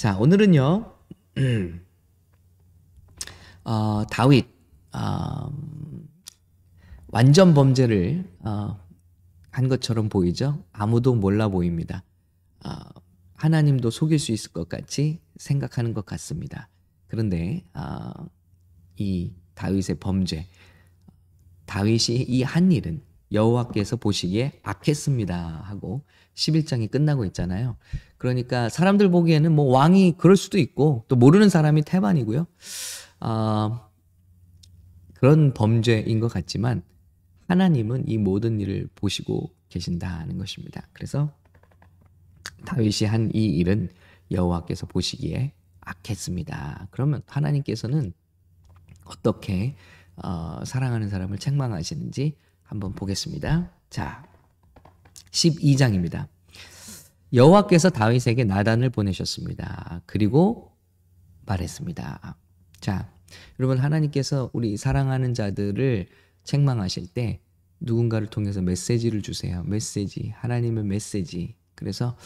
자, 오늘은요, 어, 다윗, 어, 완전 범죄를 어, 한 것처럼 보이죠? 아무도 몰라 보입니다. 어, 하나님도 속일 수 있을 것 같이 생각하는 것 같습니다. 그런데 어, 이 다윗의 범죄, 다윗이 이 한 일은 여호와께서 보시기에 악했습니다 하고 11장이 끝나고 있잖아요. 그러니까 사람들 보기에는 뭐 왕이 그럴 수도 있고 또 모르는 사람이 태반이고요. 어, 그런 범죄인 것 같지만 하나님은 이 모든 일을 보시고 계신다는 것입니다. 그래서 다윗이 한 이 일은 여호와께서 보시기에 악했습니다. 그러면 하나님께서는 어떻게 어, 사랑하는 사람을 책망하시는지 한번 보겠습니다. 자, 12장입니다. 여호와께서 다윗에게 나단을 보내셨습니다. 그리고 말했습니다. 자, 여러분 하나님께서 우리 사랑하는 자들을 책망하실 때 누군가를 통해서 메시지를 주세요. 메시지, 하나님의 메시지. 그래서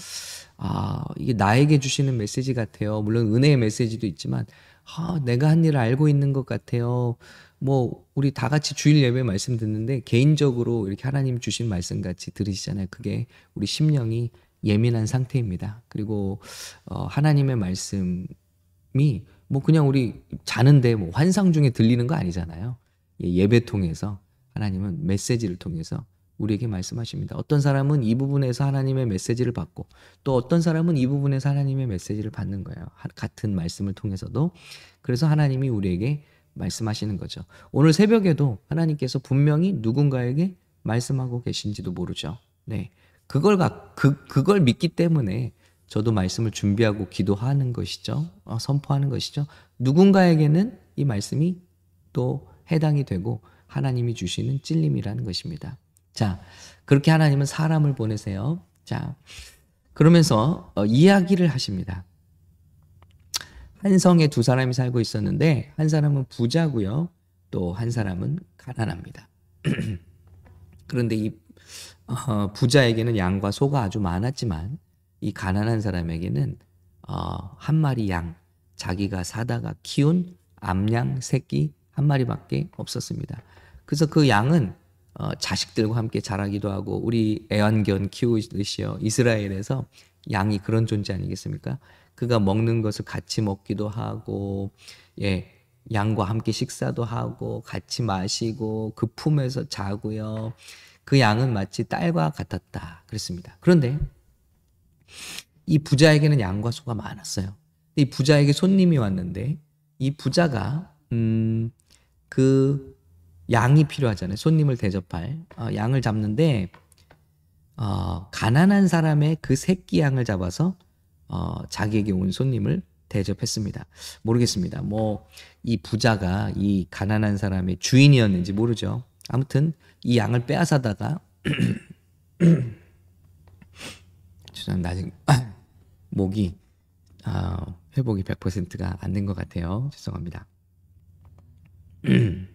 아, 이게 나에게 주시는 메시지 같아요. 물론 은혜의 메시지도 있지만 아, 내가 한 일을 알고 있는 것 같아요. 뭐 우리 다 같이 주일 예배 말씀 듣는데 개인적으로 이렇게 하나님 주신 말씀 같이 들으시잖아요. 그게 우리 심령이 예민한 상태입니다. 그리고 어, 하나님의 말씀이 뭐 그냥 우리 자는데 뭐 환상 중에 들리는 거 아니잖아요. 예, 예배 통해서 하나님은 메시지를 통해서 우리에게 말씀하십니다. 어떤 사람은 이 부분에서 하나님의 메시지를 받고 또 어떤 사람은 이 부분에서 하나님의 메시지를 받는 거예요. 같은 말씀을 통해서도. 그래서 하나님이 우리에게 말씀하시는 거죠. 오늘 새벽에도 하나님께서 분명히 누군가에게 말씀하고 계신지도 모르죠. 네. 그걸 그 그걸 믿기 때문에 저도 말씀을 준비하고 기도하는 것이죠. 어, 선포하는 것이죠. 누군가에게는 이 말씀이 또 해당이 되고 하나님이 주시는 찔림이라는 것입니다. 자, 그렇게 하나님은 사람을 보내세요. 자, 그러면서 어, 이야기를 하십니다. 한 성에 두 사람이 살고 있었는데 한 사람은 부자고요. 또 한 사람은 가난합니다. 그런데 이 어, 부자에게는 양과 소가 아주 많았지만 이 가난한 사람에게는 어, 한 마리 양, 자기가 사다가 키운 암양 새끼 한 마리밖에 없었습니다. 그래서 그 양은 어, 자식들과 함께 자라기도 하고 우리 애완견 키우듯이요 이스라엘에서 양이 그런 존재 아니겠습니까? 그가 먹는 것을 같이 먹기도 하고 예 양과 함께 식사도 하고 같이 마시고 그 품에서 자고요. 그 양은 마치 딸과 같았다. 그랬습니다. 그런데 이 부자에게는 양과 소가 많았어요. 이 부자에게 손님이 왔는데 이 부자가 음, 그 양이 필요하잖아요. 손님을 대접할 어, 양을 잡는데 어, 가난한 사람의 그 새끼 양을 잡아서 어, 자기에게 온 손님을 대접했습니다. 모르겠습니다. 뭐 이 부자가 이 가난한 사람의 주인이었는지 모르죠. 아무튼 이 양을 빼앗아다가 죄송합니다. 아직 목이 어, 회복이 100%가 안 된 것 같아요. 죄송합니다.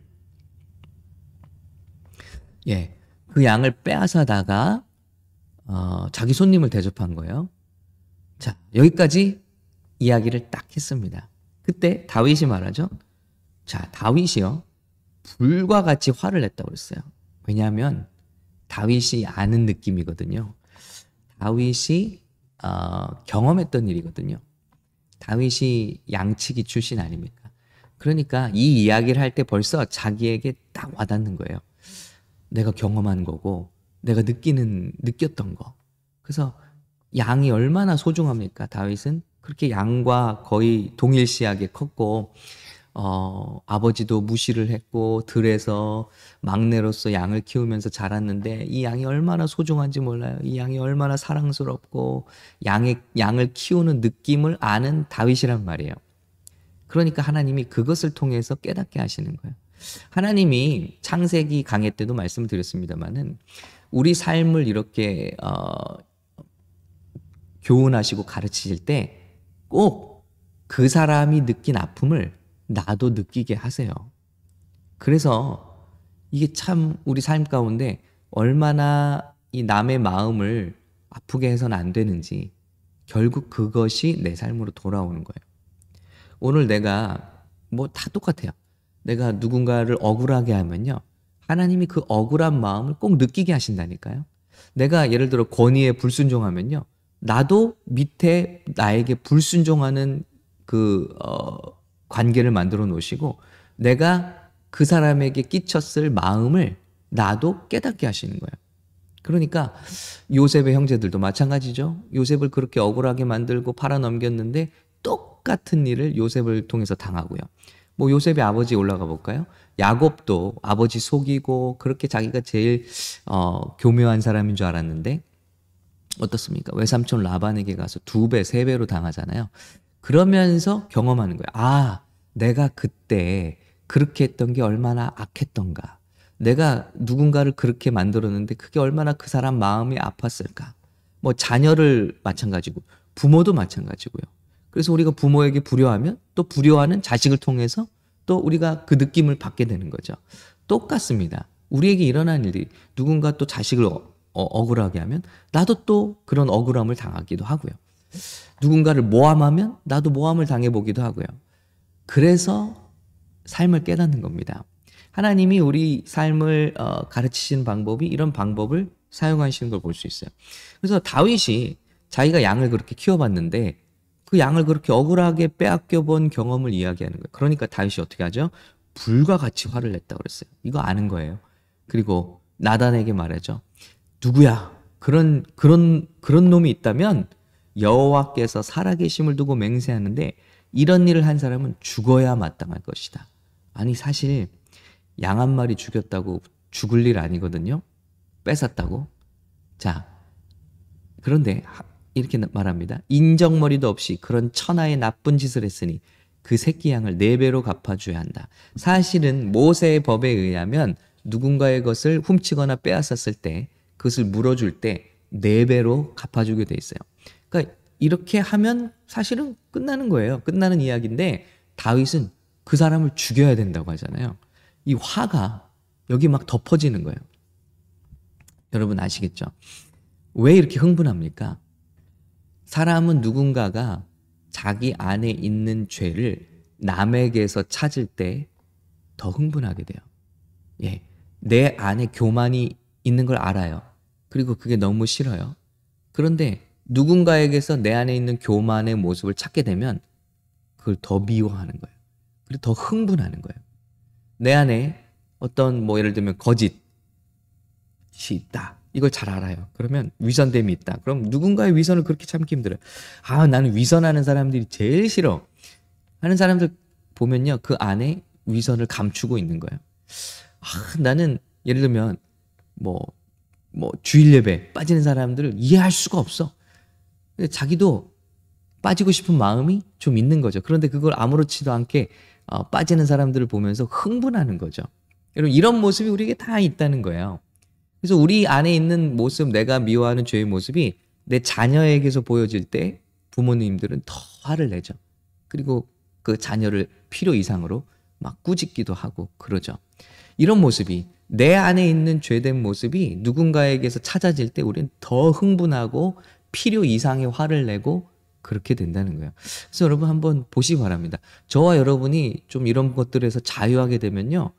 예, 그 양을 빼앗아다가 어, 자기 손님을 대접한 거예요. 자, 여기까지 이야기를 딱 했습니다. 그때 다윗이 말하죠. 자, 다윗이요. 불과 같이 화를 냈다고 그랬어요. 왜냐하면 다윗이 아는 느낌이거든요. 다윗이 어, 경험했던 일이거든요. 다윗이 양치기 출신 아닙니까? 그러니까 이 이야기를 할 때 벌써 자기에게 딱 와닿는 거예요. 내가 경험한 거고, 내가 느끼는, 느꼈던 거. 그래서 양이 얼마나 소중합니까? 다윗은 그렇게 양과 거의 동일시하게 컸고, 어, 아버지도 무시를 했고 들에서 막내로서 양을 키우면서 자랐는데 이 양이 얼마나 소중한지 몰라요. 이 양이 얼마나 사랑스럽고 양의 양을 키우는 느낌을 아는 다윗이란 말이에요. 그러니까 하나님이 그것을 통해서 깨닫게 하시는 거예요. 하나님이 창세기 강의 때도 말씀을 드렸습니다만은 우리 삶을 이렇게 어, 교훈하시고 가르치실 때 꼭 그 사람이 느낀 아픔을 나도 느끼게 하세요. 그래서 이게 참 우리 삶 가운데 얼마나 이 남의 마음을 아프게 해서는 안 되는지 결국 그것이 내 삶으로 돌아오는 거예요. 오늘 내가 뭐 다 똑같아요. 내가 누군가를 억울하게 하면요. 하나님이 그 억울한 마음을 꼭 느끼게 하신다니까요. 내가 예를 들어 권위에 불순종하면요. 나도 밑에 나에게 불순종하는 그, 어, 관계를 만들어 놓으시고 내가 그 사람에게 끼쳤을 마음을 나도 깨닫게 하시는 거예요. 그러니까 요셉의 형제들도 마찬가지죠. 요셉을 그렇게 억울하게 만들고 팔아넘겼는데 똑같은 일을 요셉을 통해서 당하고요. 뭐 요셉의 아버지 올라가 볼까요? 야곱도 아버지 속이고 그렇게 자기가 제일 어, 교묘한 사람인 줄 알았는데 어떻습니까? 외삼촌 라반에게 가서 두 배, 세 배로 당하잖아요. 그러면서 경험하는 거예요. 아, 내가 그때 그렇게 했던 게 얼마나 악했던가. 내가 누군가를 그렇게 만들었는데 그게 얼마나 그 사람 마음이 아팠을까. 뭐 자녀를 마찬가지고 부모도 마찬가지고요. 그래서 우리가 부모에게 불효하면 또 불효하는 자식을 통해서 또 우리가 그 느낌을 받게 되는 거죠. 똑같습니다. 우리에게 일어난 일이 누군가 또 자식을 어, 어, 억울하게 하면 나도 또 그런 억울함을 당하기도 하고요. 누군가를 모함하면 나도 모함을 당해보기도 하고요. 그래서 삶을 깨닫는 겁니다. 하나님이 우리 삶을 어, 가르치시는 방법이 이런 방법을 사용하시는 걸 볼 수 있어요. 그래서 다윗이 자기가 양을 그렇게 키워봤는데 그 양을 그렇게 억울하게 빼앗겨 본 경험을 이야기하는 거예요. 그러니까 다윗이 어떻게 하죠? 불과 같이 화를 냈다 그랬어요. 이거 아는 거예요. 그리고 나단에게 말하죠. 누구야? 그런 그런 그런 놈이 있다면 여호와께서 살아계심을 두고 맹세하는데 이런 일을 한 사람은 죽어야 마땅할 것이다. 아니 사실 양 한 마리 죽였다고 죽을 일 아니거든요. 뺏었다고. 자, 그런데 이렇게 말합니다. 인정머리도 없이 그런 천하의 나쁜 짓을 했으니 그 새끼 양을 네 배로 갚아줘야 한다. 사실은 모세의 법에 의하면 누군가의 것을 훔치거나 빼앗았을 때 그것을 물어줄 때 네 배로 갚아주게 돼 있어요. 그러니까 이렇게 하면 사실은 끝나는 거예요. 끝나는 이야기인데 다윗은 그 사람을 죽여야 된다고 하잖아요. 이 화가 여기 막 덮어지는 거예요. 여러분 아시겠죠? 왜 이렇게 흥분합니까? 사람은 누군가가 자기 안에 있는 죄를 남에게서 찾을 때 더 흥분하게 돼요. 예. 내 안에 교만이 있는 걸 알아요. 그리고 그게 너무 싫어요. 그런데 누군가에게서 내 안에 있는 교만의 모습을 찾게 되면 그걸 더 미워하는 거예요. 그리고 더 흥분하는 거예요. 내 안에 어떤 뭐 예를 들면 거짓이 있다. 이걸 잘 알아요. 그러면 위선됨이 있다. 그럼 누군가의 위선을 그렇게 참기 힘들어요. 아, 나는 위선하는 사람들이 제일 싫어. 하는 사람들 보면요. 그 안에 위선을 감추고 있는 거예요. 아, 나는 예를 들면 뭐, 뭐 주일 예배 빠지는 사람들을 이해할 수가 없어. 자기도 빠지고 싶은 마음이 좀 있는 거죠. 그런데 그걸 아무렇지도 않게 어, 빠지는 사람들을 보면서 흥분하는 거죠. 여러분 이런 모습이 우리에게 다 있다는 거예요. 그래서 우리 안에 있는 모습, 내가 미워하는 죄의 모습이 내 자녀에게서 보여질 때 부모님들은 더 화를 내죠. 그리고 그 자녀를 필요 이상으로 막 꾸짖기도 하고 그러죠. 이런 모습이 내 안에 있는 죄된 모습이 누군가에게서 찾아질 때 우리는 더 흥분하고 필요 이상의 화를 내고 그렇게 된다는 거예요. 그래서 여러분 한번 보시기 바랍니다. 저와 여러분이 좀 이런 것들에서 자유하게 되면요.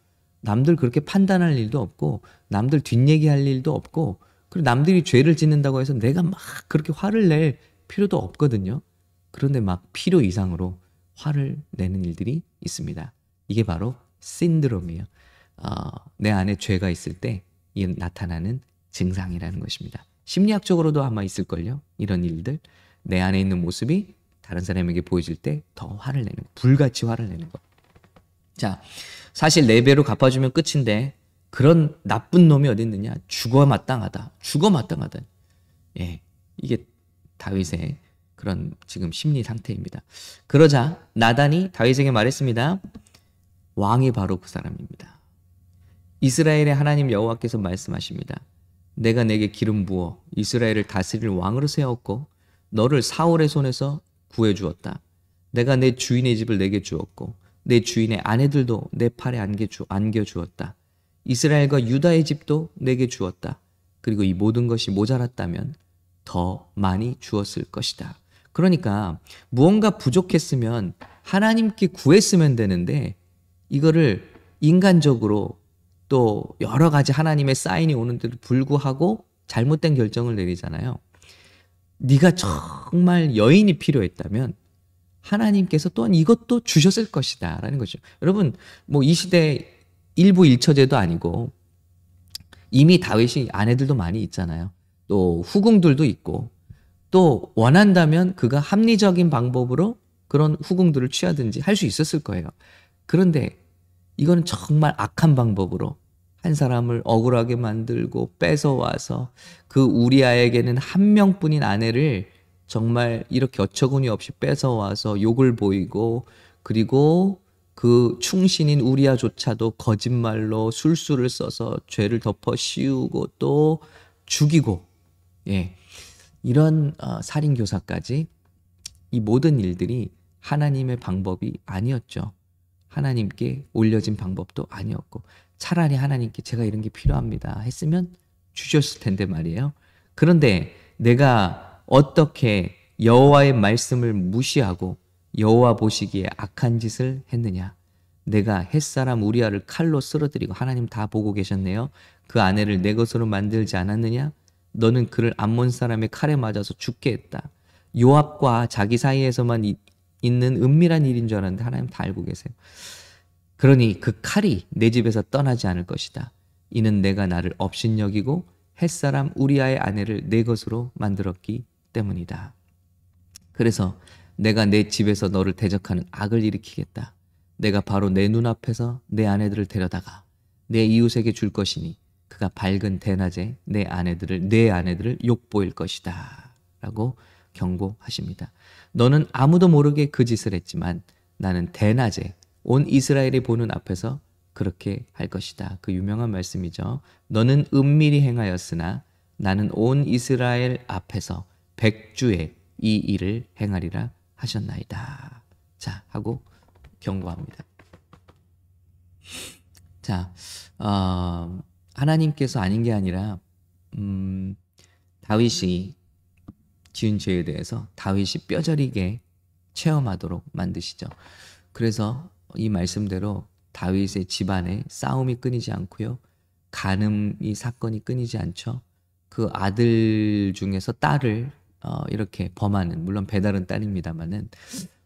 남들 그렇게 판단할 일도 없고 남들 뒷얘기할 일도 없고 그리고 남들이 죄를 짓는다고 해서 내가 막 그렇게 화를 낼 필요도 없거든요. 그런데 막 필요 이상으로 화를 내는 일들이 있습니다. 이게 바로 신드롬이에요. 어, 내 안에 죄가 있을 때 나타나는 증상이라는 것입니다. 심리학적으로도 아마 있을걸요. 이런 일들. 내 안에 있는 모습이 다른 사람에게 보여질 때 더 화를 내는 거. 불같이 화를 내는 거. 자, 사실 네 배로 갚아주면 끝인데 그런 나쁜 놈이 어디 있느냐? 죽어 마땅하다. 죽어 마땅하다. 예, 이게 다윗의 그런 지금 심리 상태입니다. 그러자 나단이 다윗에게 말했습니다. 왕이 바로 그 사람입니다. 이스라엘의 하나님 여호와께서 말씀하십니다. 내가 내게 기름 부어 이스라엘을 다스릴 왕으로 세웠고 너를 사울의 손에서 구해 주었다. 내가 내 주인의 집을 내게 주었고 내 주인의 아내들도 내 팔에 안겨, 주었다. 이스라엘과 유다의 집도 내게 주었다. 그리고 이 모든 것이 모자랐다면 더 많이 주었을 것이다. 그러니까 무언가 부족했으면 하나님께 구했으면 되는데 이거를 인간적으로 또 여러 가지 하나님의 사인이 오는데도 불구하고 잘못된 결정을 내리잖아요. 네가 정말 여인이 필요했다면 하나님께서 또한 이것도 주셨을 것이다라는 거죠. 여러분 뭐 이 시대 일부 일처제도 아니고 이미 다윗이 아내들도 많이 있잖아요. 또 후궁들도 있고 또 원한다면 그가 합리적인 방법으로 그런 후궁들을 취하든지 할 수 있었을 거예요. 그런데 이거는 정말 악한 방법으로 한 사람을 억울하게 만들고 뺏어와서 그 우리아에게는 한 명뿐인 아내를 정말 이렇게 어처구니 없이 뺏어와서 욕을 보이고 그리고 그 충신인 우리아조차도 거짓말로 술수를 써서 죄를 덮어 씌우고 또 죽이고 예 이런 어, 살인 교사까지 이 모든 일들이 하나님의 방법이 아니었죠. 하나님께 올려진 방법도 아니었고 차라리 하나님께 제가 이런 게 필요합니다 했으면 주셨을 텐데 말이에요. 그런데 내가 어떻게 여호와의 말씀을 무시하고 여호와 보시기에 악한 짓을 했느냐? 내가 햇사람 우리아를 칼로 쓰러뜨리고 하나님 다 보고 계셨네요. 그 아내를 내 것으로 만들지 않았느냐? 너는 그를 암몬 사람의 칼에 맞아서 죽게 했다. 요압과 자기 사이에서만 이, 있는 은밀한 일인 줄 알았는데 하나님 다 알고 계세요. 그러니 그 칼이 내 집에서 떠나지 않을 것이다. 이는 내가 나를 업신여기고 햇사람 우리아의 아내를 내 것으로 만들었기 때문이다. 그래서 내가 내 집에서 너를 대적하는 악을 일으키겠다. 내가 바로 내 눈앞에서 내 아내들을 데려다가 내 이웃에게 줄 것이니 그가 밝은 대낮에 내 아내들을 내 아내들을 욕보일 것이다. 라고 경고하십니다. 너는 아무도 모르게 그 짓을 했지만 나는 대낮에 온 이스라엘이 보는 앞에서 그렇게 할 것이다. 그 유명한 말씀이죠. 너는 은밀히 행하였으나 나는 온 이스라엘 앞에서 백주에 이 일을 행하리라 하셨나이다. 자, 하고 경고합니다. 자, 어, 하나님께서 아닌 게 아니라 음, 다윗이 지은 죄에 대해서 다윗이 뼈저리게 체험하도록 만드시죠. 그래서 이 말씀대로 다윗의 집안에 싸움이 끊이지 않고요. 간음이 사건이 끊이지 않죠. 그 아들 중에서 딸을 어, 이렇게 범하는 물론 배달은 딸입니다만은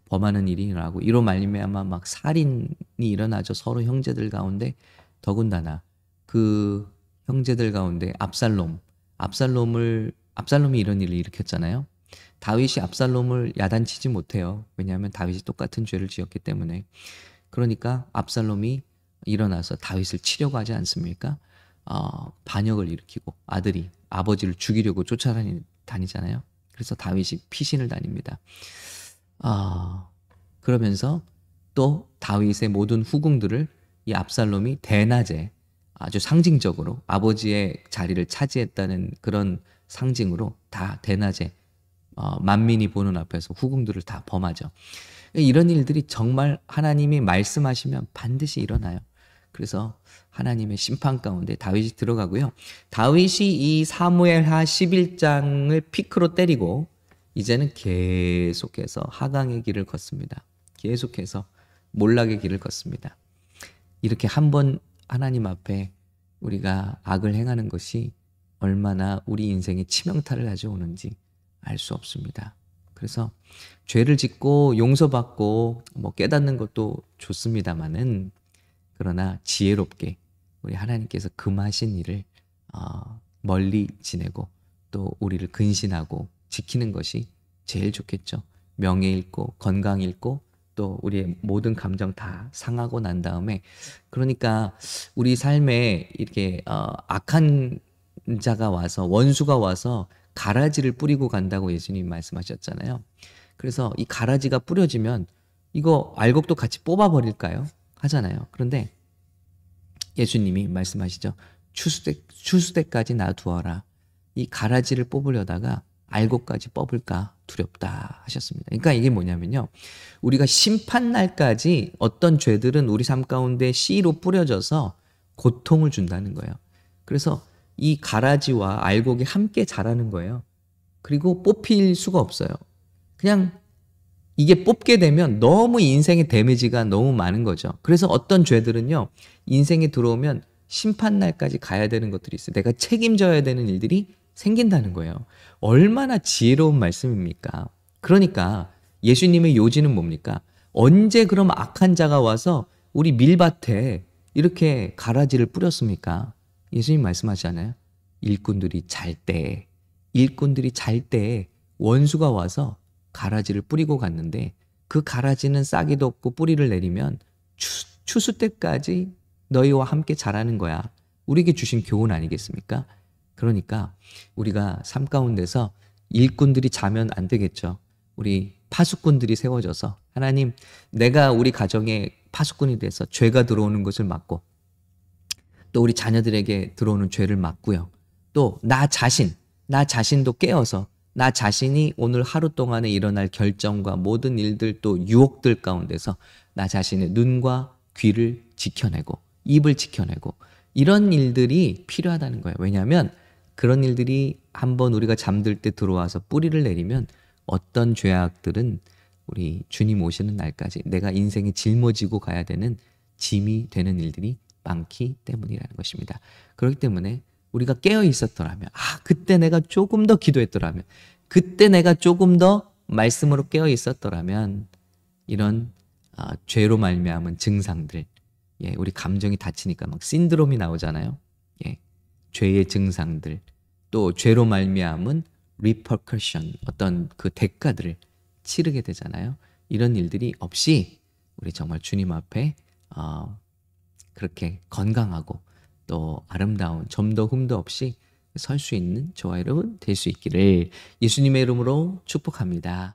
범하는 일이 일어나고 이로 말미암아 막 살인이 일어나죠. 서로 형제들 가운데 더군다나 그 형제들 가운데 압살롬, 압살롬을 압살롬이 이런 일을 일으켰잖아요. 다윗이 압살롬을 야단치지 못해요. 왜냐하면 다윗이 똑같은 죄를 지었기 때문에. 그러니까 압살롬이 일어나서 다윗을 치려고 하지 않습니까? 어, 반역을 일으키고 아들이 아버지를 죽이려고 쫓아다니잖아요. 그래서 다윗이 피신을 다닙니다. 아, 그러면서 또 다윗의 모든 후궁들을 이 압살롬이 대낮에 아주 상징적으로 아버지의 자리를 차지했다는 그런 상징으로 다 대낮에 어, 만민이 보는 앞에서 후궁들을 다 범하죠. 이런 일들이 정말 하나님이 말씀하시면 반드시 일어나요. 그래서 하나님의 심판 가운데 다윗이 들어가고요. 다윗이 이 사무엘하 11장을 피크로 때리고 이제는 계속해서 하강의 길을 걷습니다. 계속해서 몰락의 길을 걷습니다. 이렇게 한 번 하나님 앞에 우리가 악을 행하는 것이 얼마나 우리 인생에 치명타를 가져오는지 알 수 없습니다. 그래서 죄를 짓고 용서받고 뭐 깨닫는 것도 좋습니다만은 그러나 지혜롭게 우리 하나님께서 금하신 일을 어, 멀리 지내고 또 우리를 근신하고 지키는 것이 제일 좋겠죠. 명예 잃고 건강 잃고 또 우리의 모든 감정 다 상하고 난 다음에 그러니까 우리 삶에 이렇게 어, 악한 자가 와서 원수가 와서 가라지를 뿌리고 간다고 예수님 말씀하셨잖아요. 그래서 이 가라지가 뿌려지면 이거 알곡도 같이 뽑아버릴까요? 하잖아요. 그런데 예수님이 말씀하시죠. 추수대, 추수대까지 놔두어라. 이 가라지를 뽑으려다가 알곡까지 뽑을까 두렵다 하셨습니다. 그러니까 이게 뭐냐면요. 우리가 심판날까지 어떤 죄들은 우리 삶 가운데 씨로 뿌려져서 고통을 준다는 거예요. 그래서 이 가라지와 알곡이 함께 자라는 거예요. 그리고 뽑힐 수가 없어요. 그냥 이게 뽑게 되면 너무 인생의 데미지가 너무 많은 거죠. 그래서 어떤 죄들은요, 인생에 들어오면 심판날까지 가야 되는 것들이 있어요. 내가 책임져야 되는 일들이 생긴다는 거예요. 얼마나 지혜로운 말씀입니까? 그러니까 예수님의 요지는 뭡니까? 언제 그럼 악한 자가 와서 우리 밀밭에 이렇게 가라지를 뿌렸습니까? 예수님 말씀하시잖아요. 일꾼들이 잘 때, 일꾼들이 잘때 원수가 와서 가라지를 뿌리고 갔는데 그 가라지는 싹이도 없고 뿌리를 내리면 추, 추수 때까지 너희와 함께 자라는 거야. 우리에게 주신 교훈 아니겠습니까? 그러니까 우리가 삶 가운데서 일꾼들이 자면 안 되겠죠. 우리 파수꾼들이 세워져서 하나님 내가 우리 가정에 파수꾼이 돼서 죄가 들어오는 것을 막고 또 우리 자녀들에게 들어오는 죄를 막고요. 또 나 자신, 나 자신도 깨어서 나 자신이 오늘 하루 동안에 일어날 결정과 모든 일들 또 유혹들 가운데서 나 자신의 눈과 귀를 지켜내고 입을 지켜내고 이런 일들이 필요하다는 거예요. 왜냐하면 그런 일들이 한번 우리가 잠들 때 들어와서 뿌리를 내리면 어떤 죄악들은 우리 주님 오시는 날까지 내가 인생에 짊어지고 가야 되는 짐이 되는 일들이 많기 때문이라는 것입니다. 그렇기 때문에 우리가 깨어 있었더라면, 아, 그때 내가 조금 더 기도했더라면, 그때 내가 조금 더 말씀으로 깨어 있었더라면, 이런 아, 죄로 말미암은 증상들, 예, 우리 감정이 다치니까 막 신드롬이 나오잖아요. 예, 죄의 증상들, 또 죄로 말미암은 리퍼커션, 어떤 그 대가들을 치르게 되잖아요. 이런 일들이 없이 우리 정말 주님 앞에 어, 그렇게 건강하고 또 아름다운 점도 흠도 없이 설 수 있는 저와 여러분 될 수 있기를 예수님의 이름으로 축복합니다.